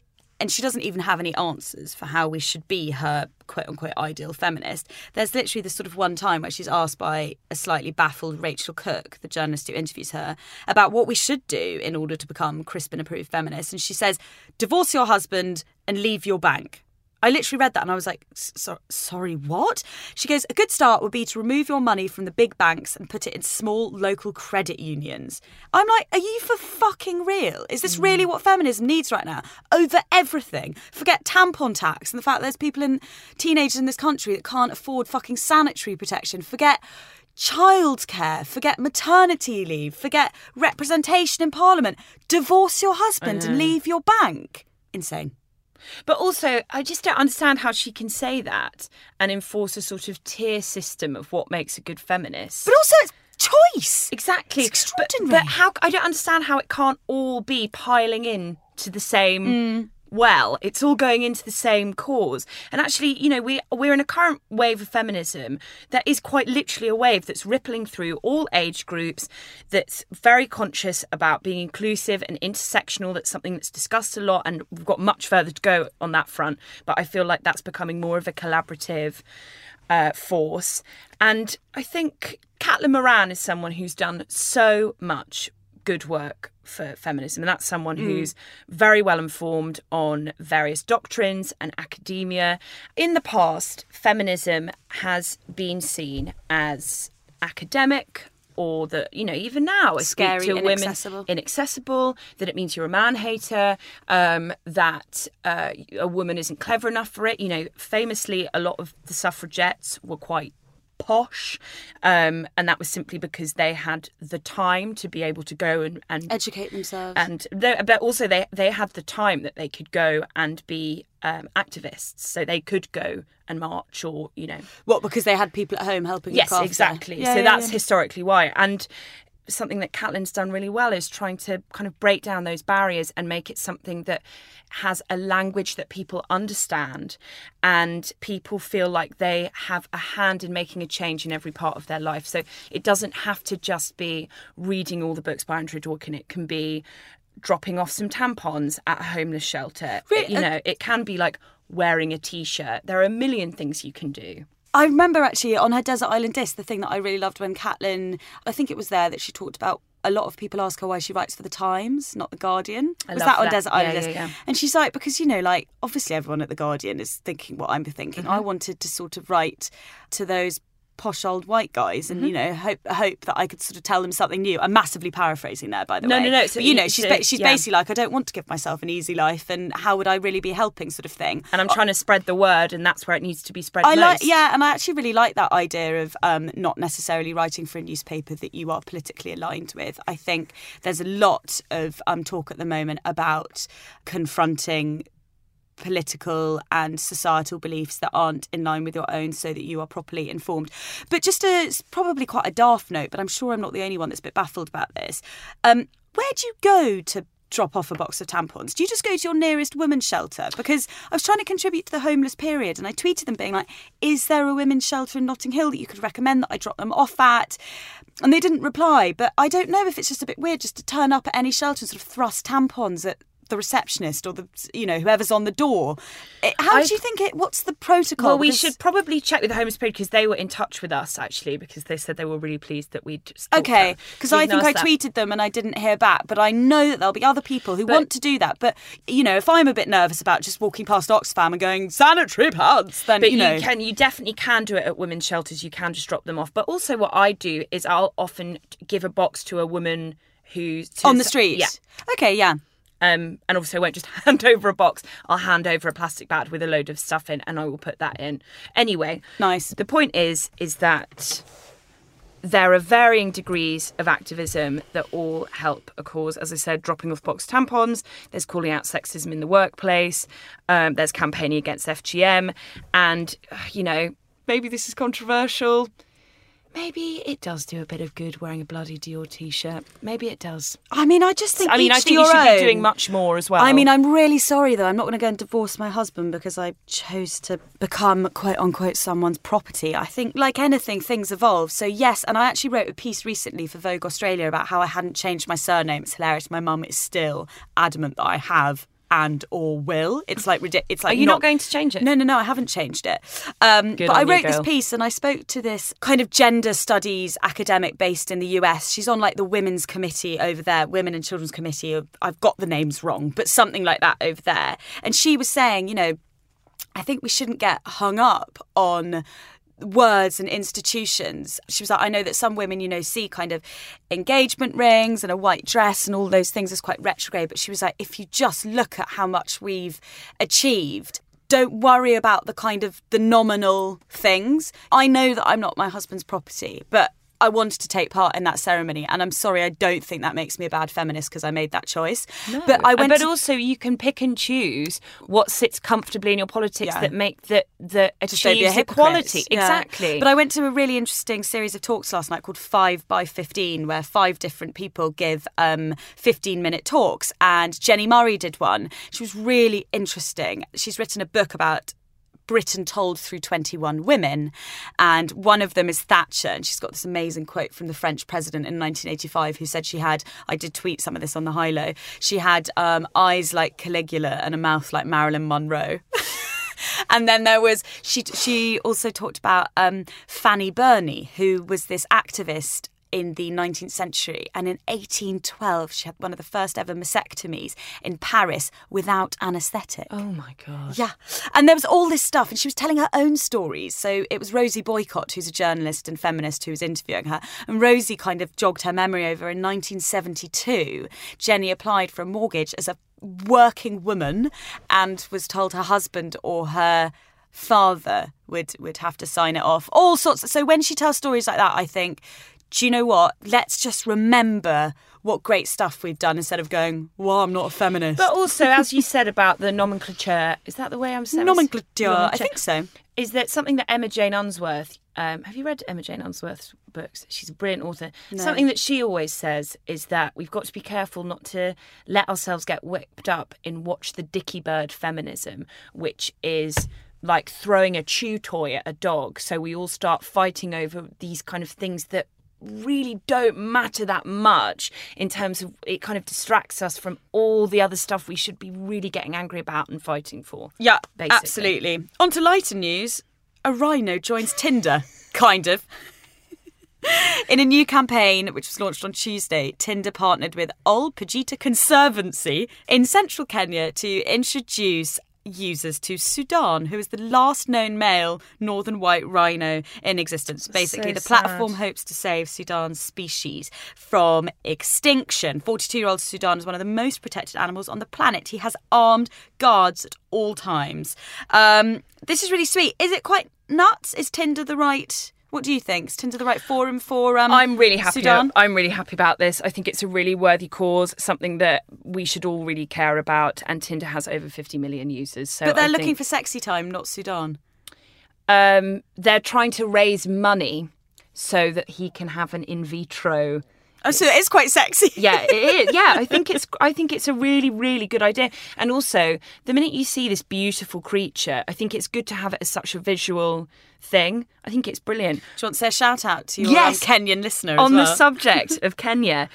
and she doesn't even have any answers for how we should be her quote unquote ideal feminist. There's literally this sort of one time where she's asked by a slightly baffled Rachel Cooke, the journalist who interviews her, about what we should do in order to become Crispin approved feminists. And she says, divorce your husband and leave your bank. I literally read that and I was like, so, sorry, what? She goes, a good start would be to remove your money from the big banks and put it in small local credit unions. I'm like, are you for fucking real? Is this really mm. what feminism needs right now? Over everything. Forget tampon tax and the fact that there's people in teenagers in this country that can't afford fucking sanitary protection. Forget childcare, forget maternity leave, forget representation in parliament. Divorce your husband and leave your bank. Insane. But also, I just don't understand how she can say that and enforce a sort of tier system of what makes a good feminist. But also, it's choice. Exactly. It's extraordinary. But, how I don't understand how it can't all be piling in to the same mm. Well. It's all going into the same cause. And actually, you know, we we're in a current wave of feminism that is quite literally a wave that's rippling through all age groups, that's very conscious about being inclusive and intersectional. That's something that's discussed a lot and we've got much further to go on that front. But I feel like that's becoming more of a collaborative uh, force. And I think Caitlin Moran is someone who's done so much good work for feminism. And that's someone who's very well informed on various doctrines and academia. In the past, feminism has been seen as academic. Or that you know, even now, I speak Scary, to women inaccessible. inaccessible, that it means you're a man hater, um, that uh, a woman isn't clever enough for it. You know, famously, a lot of the suffragettes were quite posh, um, and that was simply because they had the time to be able to go and, and Educate themselves. and they, but also they they had the time that they could go and be um, activists, so they could go and march or you know what, because they had people at home helping Yes, exactly. Yeah, so yeah, that's yeah. historically why. And something that Caitlin's done really well is trying to kind of break down those barriers and make it something that has a language that people understand and people feel like they have a hand in making a change in every part of their life. So it doesn't have to just be reading all the books by Andrea Dworkin. It can be dropping off some tampons at a homeless shelter. Really? You know, it can be like wearing a t-shirt. There are a million things you can do. I remember actually on her Desert Island disc, the thing that I really loved when Caitlin, I think it was there that she talked about a lot of people ask her why she writes for the Times, not the Guardian. I Was that on that. Desert Yeah, Island? yeah, yeah. And she's like, because you know, like obviously everyone at the Guardian is thinking what I'm thinking. Mm-hmm. I wanted to sort of write to those posh old white guys and Mm-hmm. you know hope hope that I could sort of tell them something new. I'm massively paraphrasing there by the No, way. no, no, no. so But you know, she's ba- she's yeah. basically like I don't want to give myself an easy life and how would I really be helping sort of thing. And I'm trying to spread the word, and that's where it needs to be spread I like, most. yeah, and I actually really like that idea of um, not necessarily writing for a newspaper that you are politically aligned with. I think there's a lot of um, talk at the moment about confronting political and societal beliefs that aren't in line with your own so that you are properly informed. But just a, it's probably quite a daft note, but I'm sure I'm not the only one that's a bit baffled about this. Um, where do you go to drop off a box of tampons? Do you just go to your nearest women's shelter? Because I was trying to contribute to the homeless period and I tweeted them being like, is there a women's shelter in Notting Hill that you could recommend that I drop them off at? And they didn't reply, but I don't know if it's just a bit weird just to turn up at any shelter and sort of thrust tampons at the receptionist or the you know whoever's on the door. It- How I- do you think it? What's the protocol? Well, we Because- should probably check with the Homeless Period because they were in touch with us actually because they said they were really pleased that we'd. Okay, because So I think I that. tweeted them and I didn't hear back, but I know that there'll be other people who want to do that. But you know, if I'm a bit nervous about just walking past Oxfam and going sanitary pads, then But you know, can, you definitely can do it at women's shelters. You can just drop them off. But also, what I do is I'll often give a box to a woman who's on the street. Yeah. Okay, yeah. Um, and obviously, I won't just hand over a box. I'll hand over a plastic bag with a load of stuff in, and I will put that in. Anyway, Nice. The point is, is that there are varying degrees of activism that all help a cause. As I said, dropping off box tampons. There's calling out sexism in the workplace. Um, there's campaigning against FGM, and you know, maybe this is controversial. Maybe it does do a bit of good wearing a bloody Dior t-shirt. Maybe it does. I mean, I just think. I mean, each I think you should own. be doing much more as well. I mean, I'm really sorry though. I'm not going to go and divorce my husband because I chose to become quote unquote someone's property. I think, like anything, things evolve. So, yes, and I actually wrote a piece recently for Vogue Australia about how I hadn't changed my surname. It's hilarious. My mum is still adamant that I have and or will. It's like ridiculous. It's like Are you not going to change it? No, no, no. I haven't changed it. Um, but I on you, wrote this piece and I spoke to this kind of gender studies academic based in the US. She's on like the women's committee over there, women and children's committee. I've got the names wrong, but something like that over there. And she was saying, you know, I think we shouldn't get hung up on words and institutions. She was like, I know that some women, you know, see kind of engagement rings and a white dress and all those things as quite retrograde. But she was like, if you just look at how much we've achieved, don't worry about the kind of the nominal things. I know that I'm not my husband's property, but I wanted to take part in that ceremony, and I'm sorry, I don't think that makes me a bad feminist because I made that choice. But I went. but to- also you can pick and choose what sits comfortably in your politics Yeah. that make that that achieves equality. Yeah. Exactly. But I went to a really interesting series of talks last night called Five by Fifteen, where five different people give um, fifteen-minute talks, and Jenny Murray did one. She was really interesting. She's written a book about. Britain told through 21 women. And one of them is Thatcher. And she's got this amazing quote from the French president in 1985 who said she had, I did tweet some of this on the high low, she had um, eyes like Caligula and a mouth like Marilyn Monroe. And then there was she. She also talked about um, Fanny Burney, who was this activist in the 19th century, and in 1812 she had one of the first ever mastectomies in Paris without anaesthetic. oh my god. Yeah. And there was all this stuff, and she was telling her own stories. So it was Rosie Boycott, who's a journalist and feminist, who was interviewing her. And Rosie kind of jogged her memory over in 1972. Jenny applied for a mortgage as a working woman and was told her husband or her father would would have to sign it off all sorts so when she tells stories like that i think do you know what let's just remember what great stuff we've done instead of going well i'm not a feminist But also, as you said about the nomenclature, is that the way I'm saying? nomenclature i think so Is that something that Emma Jane Unsworth? Um, have you read Emma Jane Unsworth's books? She's a brilliant author. Something that she always says is that we've got to be careful not to let ourselves get whipped up in watch the dicky bird feminism, which is like throwing a chew toy at a dog. So we all start fighting over these kind of things that really don't matter that much in terms of it kind of distracts us from all the other stuff we should be really getting angry about and fighting for. Yeah, basically. absolutely. On to lighter news. A rhino joins Tinder, kind of. In a new campaign, which was launched on Tuesday, Tinder partnered with Ol Pejeta Conservancy in central Kenya to introduce users to Sudan, who is the last known male northern white rhino in existence. Basically, So the platform sad. hopes to save Sudan's species from extinction. 42 year old Sudan is one of the most protected animals on the planet. He has armed guards at all times. Um, this is really sweet. Is it quite nuts? Is Tinder the right. What do you think? Is Tinder the right forum for um, I'm really happy. Sudan? I'm really happy about this. I think it's a really worthy cause, something that we should all really care about. And Tinder has over 50 million users. So But they're I looking think, for sexy time, not Sudan. Um, they're trying to raise money so that he can have an in vitro. Oh, so it is quite sexy. Yeah, it is. Yeah, I think it's. I think it's a really, really good idea. And also, the minute you see this beautiful creature, I think it's good to have it as such a visual thing. I think it's brilliant. Do you want to say a shout out to your Yes. um, Kenyan listener as on the subject of Kenya,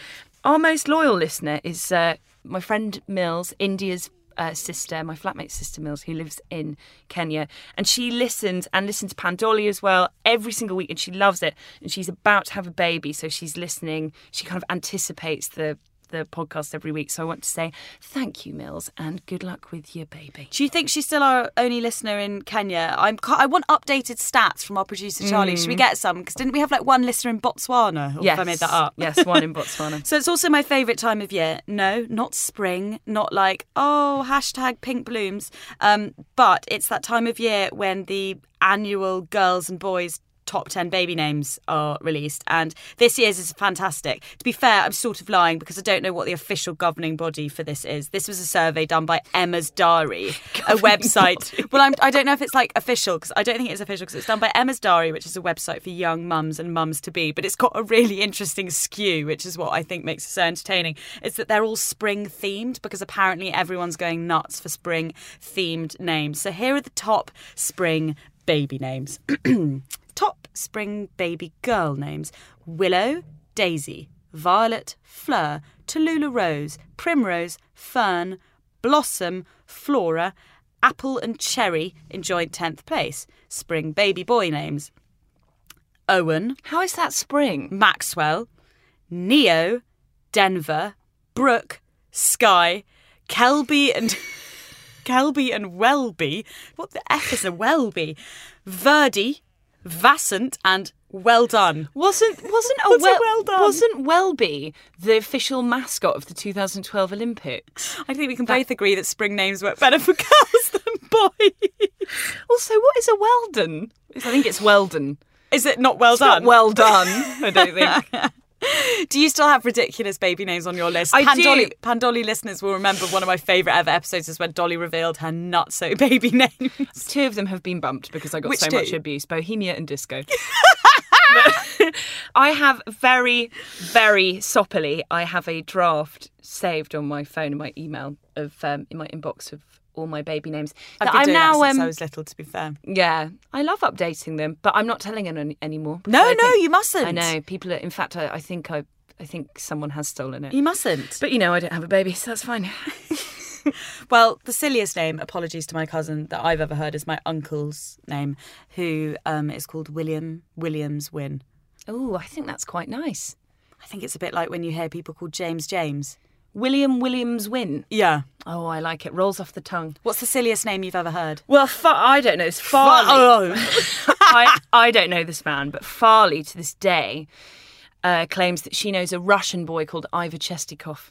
our most loyal listener is uh, my friend Mills, India's uh, sister, my flatmate sister Mills, who lives in Kenya, and she listens and listens to Pandolly as well every single week, and she loves it. And she's about to have a baby, so she's listening. She kind of anticipates the the podcast every week. So I want to say thank you, Mills, and good luck with your baby. Do you think she's still our only listener in Kenya? I'm. I want updated stats from our producer Charlie. Should we get some? Because didn't we have like one listener in Botswana? Or Yes, if I made that up. Yes, one in Botswana. So it's also my favourite time of year. No, not spring, not like, oh, hashtag pink blooms. Um, but it's that time of year when the annual girls and boys top 10 baby names are released. And this year's is fantastic. To be fair, I'm sort of lying because I don't know what the official governing body for this is. This was a survey done by Emma's Diary, a website. Well, I'm, I don't know if it's like official because I don't think it's official because it's done by Emma's Diary, which is a website for young mums and mums to be. But it's got a really interesting skew, which is what I think makes it so entertaining. It's that they're all spring themed because apparently everyone's going nuts for spring themed names. So here are the top spring baby names. spring baby girl names Willow, Daisy, Violet, Fleur, Tallulah Rose, Primrose, Fern, Blossom, Flora, Apple and Cherry in joint 10th place. Spring baby boy names Owen, How is that spring? Maxwell, Neo, Denver, Brooke, Sky, Kelby and Kelby and Welby. What the F is a Welby? Verdi, Vassant, and Well Done. Wasn't wasn't a well, well done? wasn't Welby the official mascot of the 2012 Olympics? I think we can both agree that spring names work better for girls than boys. Also, what is a Weldon? I think it's Weldon. Is it not well It's done? well done. I don't think. Do you still have ridiculous baby names on your list? I Pandolly, do. Pandolly listeners will remember one of my favourite ever episodes is when Dolly revealed her not so baby names. Two of them have been bumped because I got Which so two? much abuse: Bohemia and Disco. I have very, very soppily. I have a draft saved on my phone and my email of um, in my inbox of all my baby names. I've been I'm doing now. that since um, I was little, to be fair. Yeah, I love updating them, but I'm not telling anyone anymore. No, no, think- you mustn't. I know people. Are, in fact, I, I think I, I think someone has stolen it. You mustn't. But you know, I don't have a baby, so that's fine. Well, the silliest name, apologies to my cousin, that I've ever heard is my uncle's name, who um, is called William Williams Wynne. oh, I think that's quite nice. I think it's a bit like when you hear people called James James. William Williams Wynn. Yeah. Oh, I like it. Rolls off the tongue. What's the silliest name you've ever heard? Well, Fa- I don't know. It's Farley. Oh, I, I don't know this man, but Farley to this day uh, claims that she knows a Russian boy called Ivor Chestikov.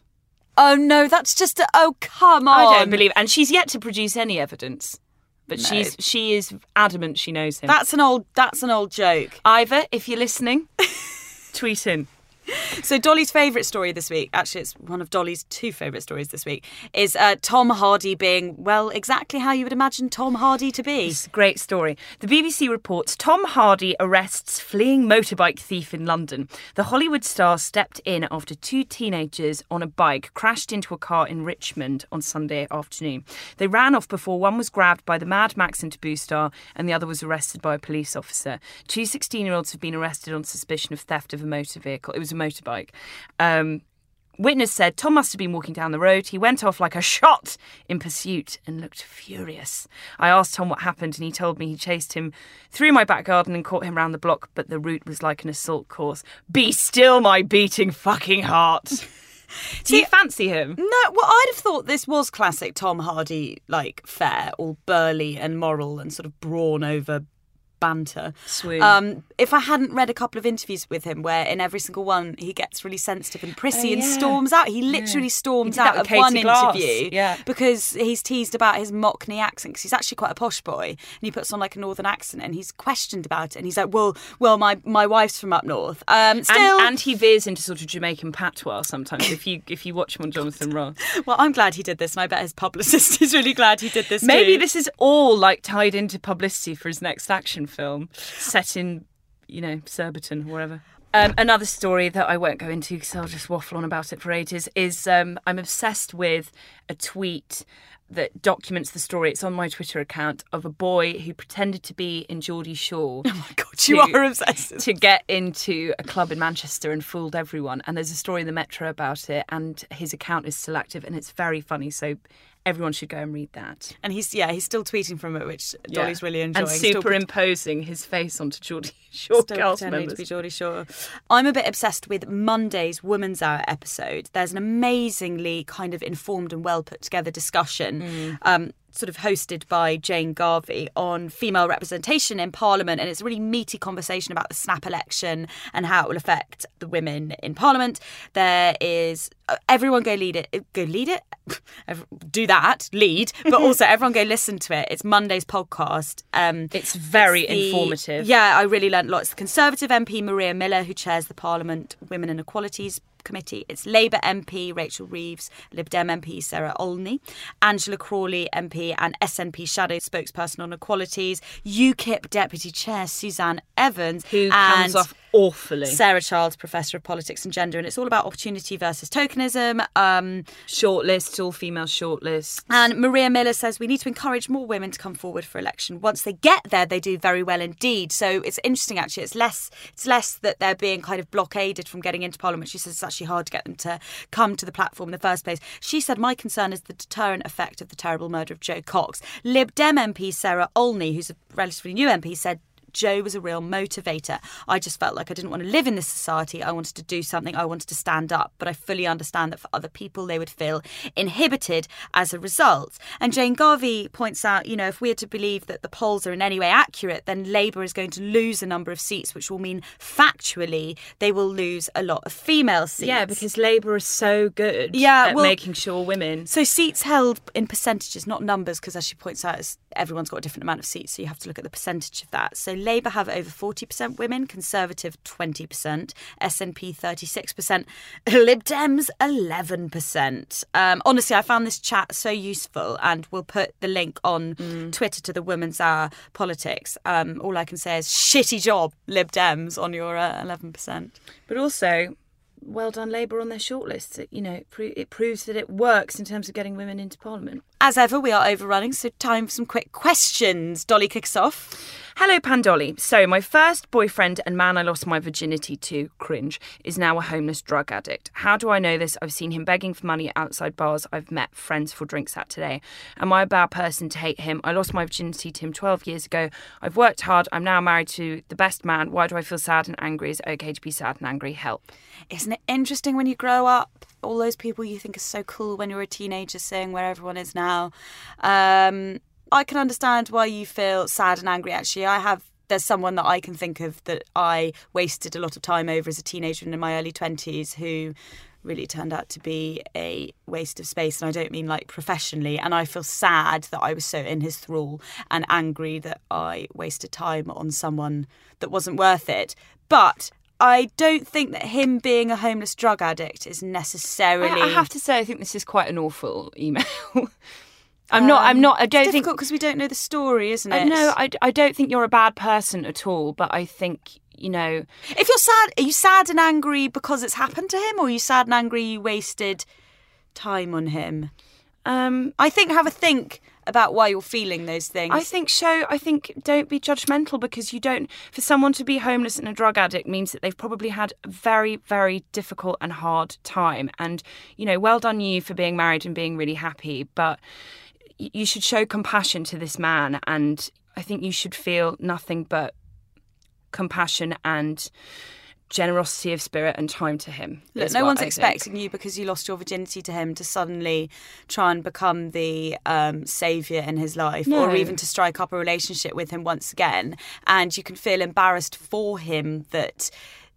oh no, that's just a. Oh, come on. I don't believe, and she's yet to produce any evidence. But she's she is adamant she knows him. That's an old. That's an old joke. Ivor, if you're listening, tweet in. So Dolly's favourite story this week, actually it's one of Dolly's two favourite stories this week, is uh, Tom Hardy being, well, exactly how you would imagine Tom Hardy to be. It's a great story. The BBC reports Tom Hardy arrests fleeing motorbike thief in London. The Hollywood star stepped in after two teenagers on a bike crashed into a car in Richmond on Sunday afternoon. They ran off before one was grabbed by the Mad Max and Taboo star and the other was arrested by a police officer. Two 16 year olds have been arrested on suspicion of theft of a motor vehicle. It was a motorbike. Um, Witness said Tom must have been walking down the road. He went off like a shot in pursuit and looked furious. I asked Tom what happened, and he told me he chased him through my back garden and caught him round the block, but the route was like an assault course. Be still, my beating fucking heart. Do you fancy him? No, well, I'd have thought this was classic Tom Hardy, like fair, all burly and moral and sort of brawn over banter. Swoon. Um, if I hadn't read a couple of interviews with him, where in every single one he gets really sensitive and prissy Oh, and yeah. storms out, he literally storms He out of one Glass. interview Yeah. because he's teased about his Mockney accent because he's actually quite a posh boy and he puts on like a northern accent and he's questioned about it and he's like, well, well, my my wife's from up north. Um, still, and, and he veers into sort of Jamaican patois sometimes. if you if you watch him on Jonathan Ross, well, I'm glad he did this, and I bet his publicist is really glad he did this. maybe too. this is all like tied into publicity for his next action film, set in you know Surbiton or wherever. Um, another story that I won't go into because I'll just waffle on about it for ages is um, I'm obsessed with a tweet that documents the story. It's on my Twitter account of a boy who pretended to be in Geordie Shore. Oh my god, you to- are obsessed. to get into a club in Manchester and fooled everyone. And there's a story in the Metro about it, and his account is still active, and it's very funny. So everyone should go and read that. And he's yeah, he's still tweeting from it, which Dolly's really enjoying. And Still superimposing his face onto Geordie Shore still cast pretending to be Geordie Shore. I'm a bit obsessed with Monday's Woman's Hour episode. There's an amazingly kind of informed and well put together discussion. Mm. Um, Sort of hosted by Jane Garvey on female representation in Parliament, and it's a really meaty conversation about the snap election and how it will affect the women in Parliament. There is uh, everyone go lead it, go lead it, do that, lead, but also everyone go listen to it. It's Monday's podcast. Um, It's very it's the- informative. Yeah, I really learned lots. The Conservative MP Maria Miller, who chairs the Parliament Women and Equalities Committee. It's Labour MP Rachel Reeves, Lib Dem MP Sarah Olney, Angela Crawley MP and SNP Shadow spokesperson on equalities, UKIP Deputy Chair Suzanne Evans, Who and comes off awfully. Sarah Childs, Professor of Politics and Gender, and it's all about opportunity versus tokenism. Um, Shortlists, all female shortlists. and Maria Miller says we need to encourage more women to come forward for election. Once they get there, they do very well indeed. So it's interesting actually. It's less it's less that they're being kind of blockaded from getting into Parliament. She says it's actually hard to get them to come to the platform in the first place. She said my concern is the deterrent effect of the terrible murder of Jo Cox. Lib Dem MP Sarah Olney, who's a relatively new MP, said Jo was a real motivator. I just felt like I didn't want to live in this society. I wanted to do something. I wanted to stand up. But I fully understand that for other people, they would feel inhibited as a result. And Jane Garvey points out, you know, if we are to believe that the polls are in any way accurate, then Labour is going to lose a number of seats, which will mean factually they will lose a lot of female seats. Yeah, because Labour is so good Yeah, at well- making sure women. So seats held in percentages, not numbers, because as she points out, everyone's got a different amount of seats, so you have to look at the percentage of that. So Labour have over 40% women, Conservative 20%, SNP 36%, Lib Dems 11%. Um, honestly, I found this chat so useful, and we'll put the link on Twitter to the Women's Hour Politics. Um, all I can say is shitty job, Lib Dems, on your uh, 11%. But also, well done Labour on their shortlists. It, you know, pro- it proves that it works in terms of getting women into Parliament. As ever, we are overrunning, so time for some quick questions. Dolly kicks off. Hello, Pandolly. So, my first boyfriend and man I lost my virginity to, cringe, is now a homeless drug addict. How do I know this? I've seen him begging for money outside bars I've met friends for drinks at today. Am I a bad person to hate him? I lost my virginity to him 12 years ago. I've worked hard. I'm now married to the best man. Why do I feel sad and angry? Is it okay to be sad and angry? Help. Isn't it interesting when you grow up? All those people you think are so cool when you're a teenager, seeing where everyone is now. Um, I can understand why you feel sad and angry. Actually, I have. There's someone that I can think of that I wasted a lot of time over as a teenager and in my early twenties who really turned out to be a waste of space and I don't mean like professionally and I feel sad that I was so in his thrall and angry that I wasted time on someone that wasn't worth it but I don't think that him being a homeless drug addict is necessarily I, I have to say, I think this is quite an awful email. I'm not. I'm not. I don't it's think. difficult because we don't know the story, isn't I- it? No, I, I don't think you're a bad person at all. But I think you know. If you're sad, are you sad and angry because it's happened to him, or are you sad and angry you wasted time on him? Um, I think have a think about why you're feeling those things. I think show. I think don't be judgmental because you don't. For someone to be homeless and a drug addict means that they've probably had a very, very difficult and hard time. And you know, well done you for being married and being really happy. But you should show compassion to this man, and I think you should feel nothing but compassion and generosity of spirit and time to him. Look, no one's I think. expecting you because you lost your virginity to him to suddenly try and become the um, savior in his life, No. or even to strike up a relationship with him once again. And you can feel embarrassed for him that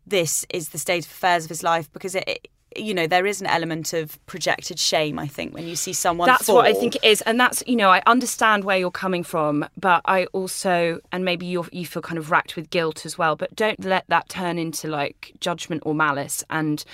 this is the state of affairs of his life because it. You know there is an element of projected shame i think when you see someone That's what I think it is, and that's you know I understand where you're coming from, but I also and maybe you you feel kind of racked with guilt as well. But don't let that turn into like judgment or malice. And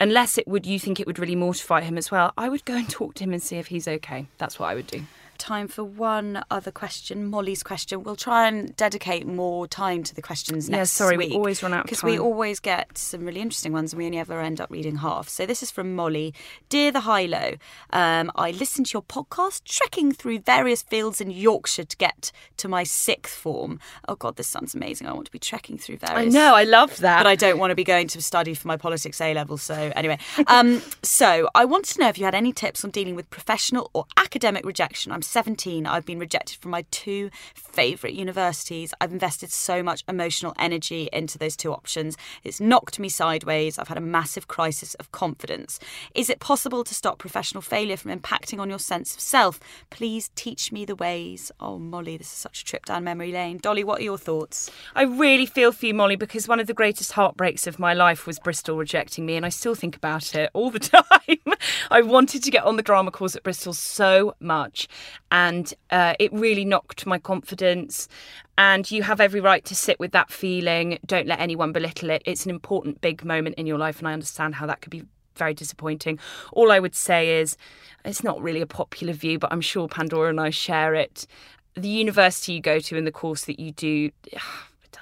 unless it would, you think it would really mortify him as well. I would go and talk to him and see if he's okay. That's what I would do. Time for one other question molly's question we'll try and dedicate more time to the questions next Yeah, sorry, we always run out because we always get some really interesting ones and we only ever end up reading half so this is from molly dear the high low um, i listened to your podcast trekking through various fields in yorkshire to get to my sixth form oh god this sounds amazing i want to be trekking through various I know, I love that. but I don't want to be going to study for my politics A level. So anyway, um, so I wanted to know if you had any tips on dealing with professional or academic rejection. I'm 17. I've been rejected from my two favourite universities. I've invested so much emotional energy into those two options. It's knocked me sideways. I've had a massive crisis of confidence. Is it possible to stop professional failure from impacting on your sense of self? Please teach me the ways. Oh, Molly, this is such a trip down memory lane. Dolly, what are your thoughts? I really feel for you, Molly, because one of the greatest heartbreaks of my life was Bristol rejecting me, and I still think about it all the time. I wanted to get on the drama course at Bristol so much, and uh, it really knocked my confidence. And you have every right to sit with that feeling. Don't let anyone belittle it. It's an important, big moment in your life, and I understand how that could be very disappointing. All I would say is it's not really a popular view, but I'm sure Pandora and I share it. The university you go to and the course that you do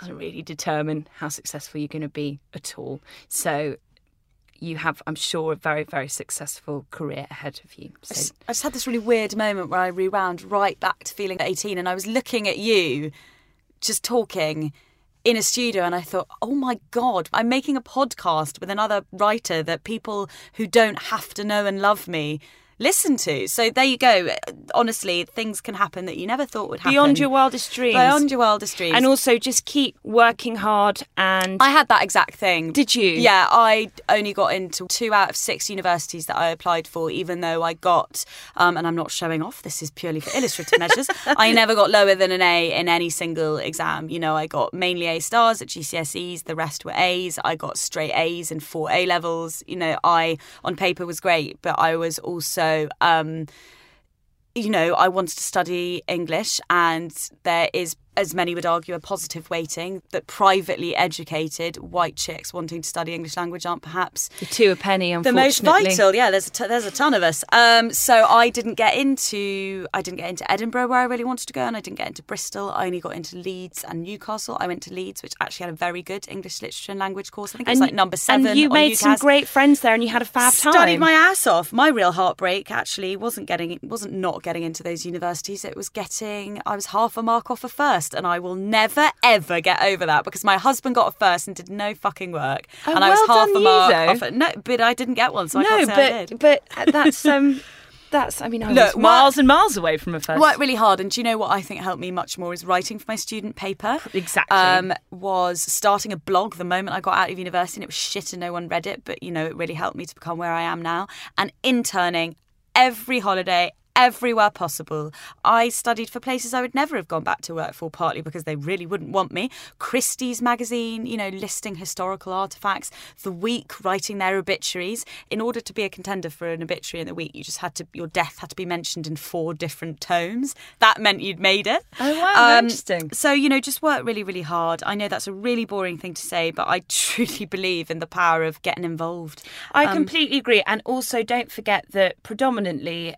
doesn't really determine how successful you're going to be at all. So you have, I'm sure, a very, very successful career ahead of you. I So just, I just had this really weird moment where I rewound right back to feeling 18 and I was looking at you just talking in a studio and I thought, oh my God, I'm making a podcast with another writer that people who don't have to know and love me listen to. So there you go. Honestly, things can happen that you never thought would happen. beyond your wildest dreams. Beyond your wildest dreams. And also just keep working hard and I had that exact thing. Did you? Yeah, I only got into two out of six universities that I applied for, even though I got, um, and I'm not showing off, this is purely for illustrative measures, I never got lower than an A in any single exam. You know, I got mainly A stars at GCSEs, the rest were A's. I got straight A's in four A levels. You know, I, on paper, was great, but I was also. Um, you know, I wanted to study English, and there is, as many would argue, a positive weighting that privately educated white chicks wanting to study English language aren't perhaps the two a penny, Unfortunately, the most vital. Yeah, there's a t- there's a ton of us. Um, so I didn't get into I didn't get into Edinburgh where I really wanted to go, and I didn't get into Bristol. I only got into Leeds and Newcastle. I went to Leeds, which actually had a very good English literature and language course. I think it was like number seven. And you made some great friends there, and you had a fab time. Studied my ass off. My real heartbreak actually wasn't getting wasn't not getting into those universities. It was getting I was half a mark off a first, and I will never ever get over that because my husband got a first and did no fucking work, Oh, and I was half a you, mark though. off it. No, but I didn't get one, so I no, can't say I but did. but that's um that's I mean I Look, was miles and miles away from a first. Worked really hard, and do you know what I think helped me much more is writing for my student paper. Exactly. Um, was starting a blog the moment I got out of university, and it was shit, and no one read it. But you know, it really helped me to become where I am now. And interning every holiday. Everywhere possible. I studied for places I would never have gone back to work for, partly because they really wouldn't want me. Christie's magazine, you know, listing historical artifacts. The Week writing their obituaries. In order to be a contender for an obituary in the Week, you just had to your death had to be mentioned in four different tomes. That meant you'd made it. Um, Oh, wow, very interesting. So you know, just work really, really hard. I know that's a really boring thing to say, but I truly believe in the power of getting involved. I Um, completely agree. And also, don't forget that predominantly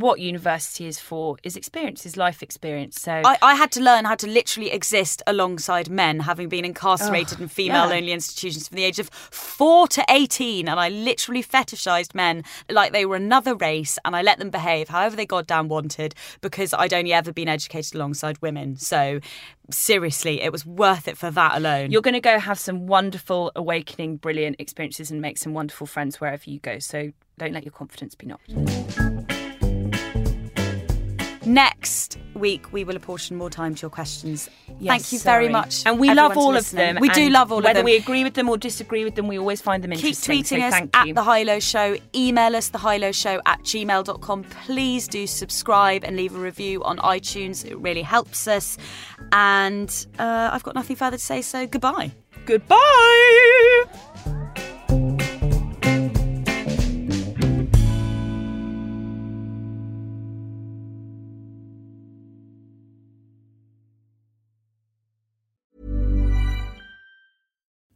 what university is for is experience, is life experience. So I, I had to learn how to literally exist alongside men, having been incarcerated oh, in female only institutions from the age of four to 18. And I literally fetishized men like they were another race and I let them behave however they goddamn wanted because I'd only ever been educated alongside women. So seriously, it was worth it for that alone. you're going to go have some wonderful, awakening, brilliant experiences and make some wonderful friends wherever you go. So don't let your confidence be knocked. Next week, we will apportion more time to your questions. Thank you sorry. very much. And we love all of them. We do love all of them. whether we agree with them or disagree with them, we always find them interesting. Keep tweeting so us thank at you. The High Low Show. Email us, thehighlowshow at gmail.com. Please do subscribe and leave a review on iTunes. It really helps us. And uh, I've got nothing further to say, so goodbye. Goodbye.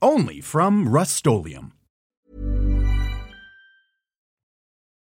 Only from Rust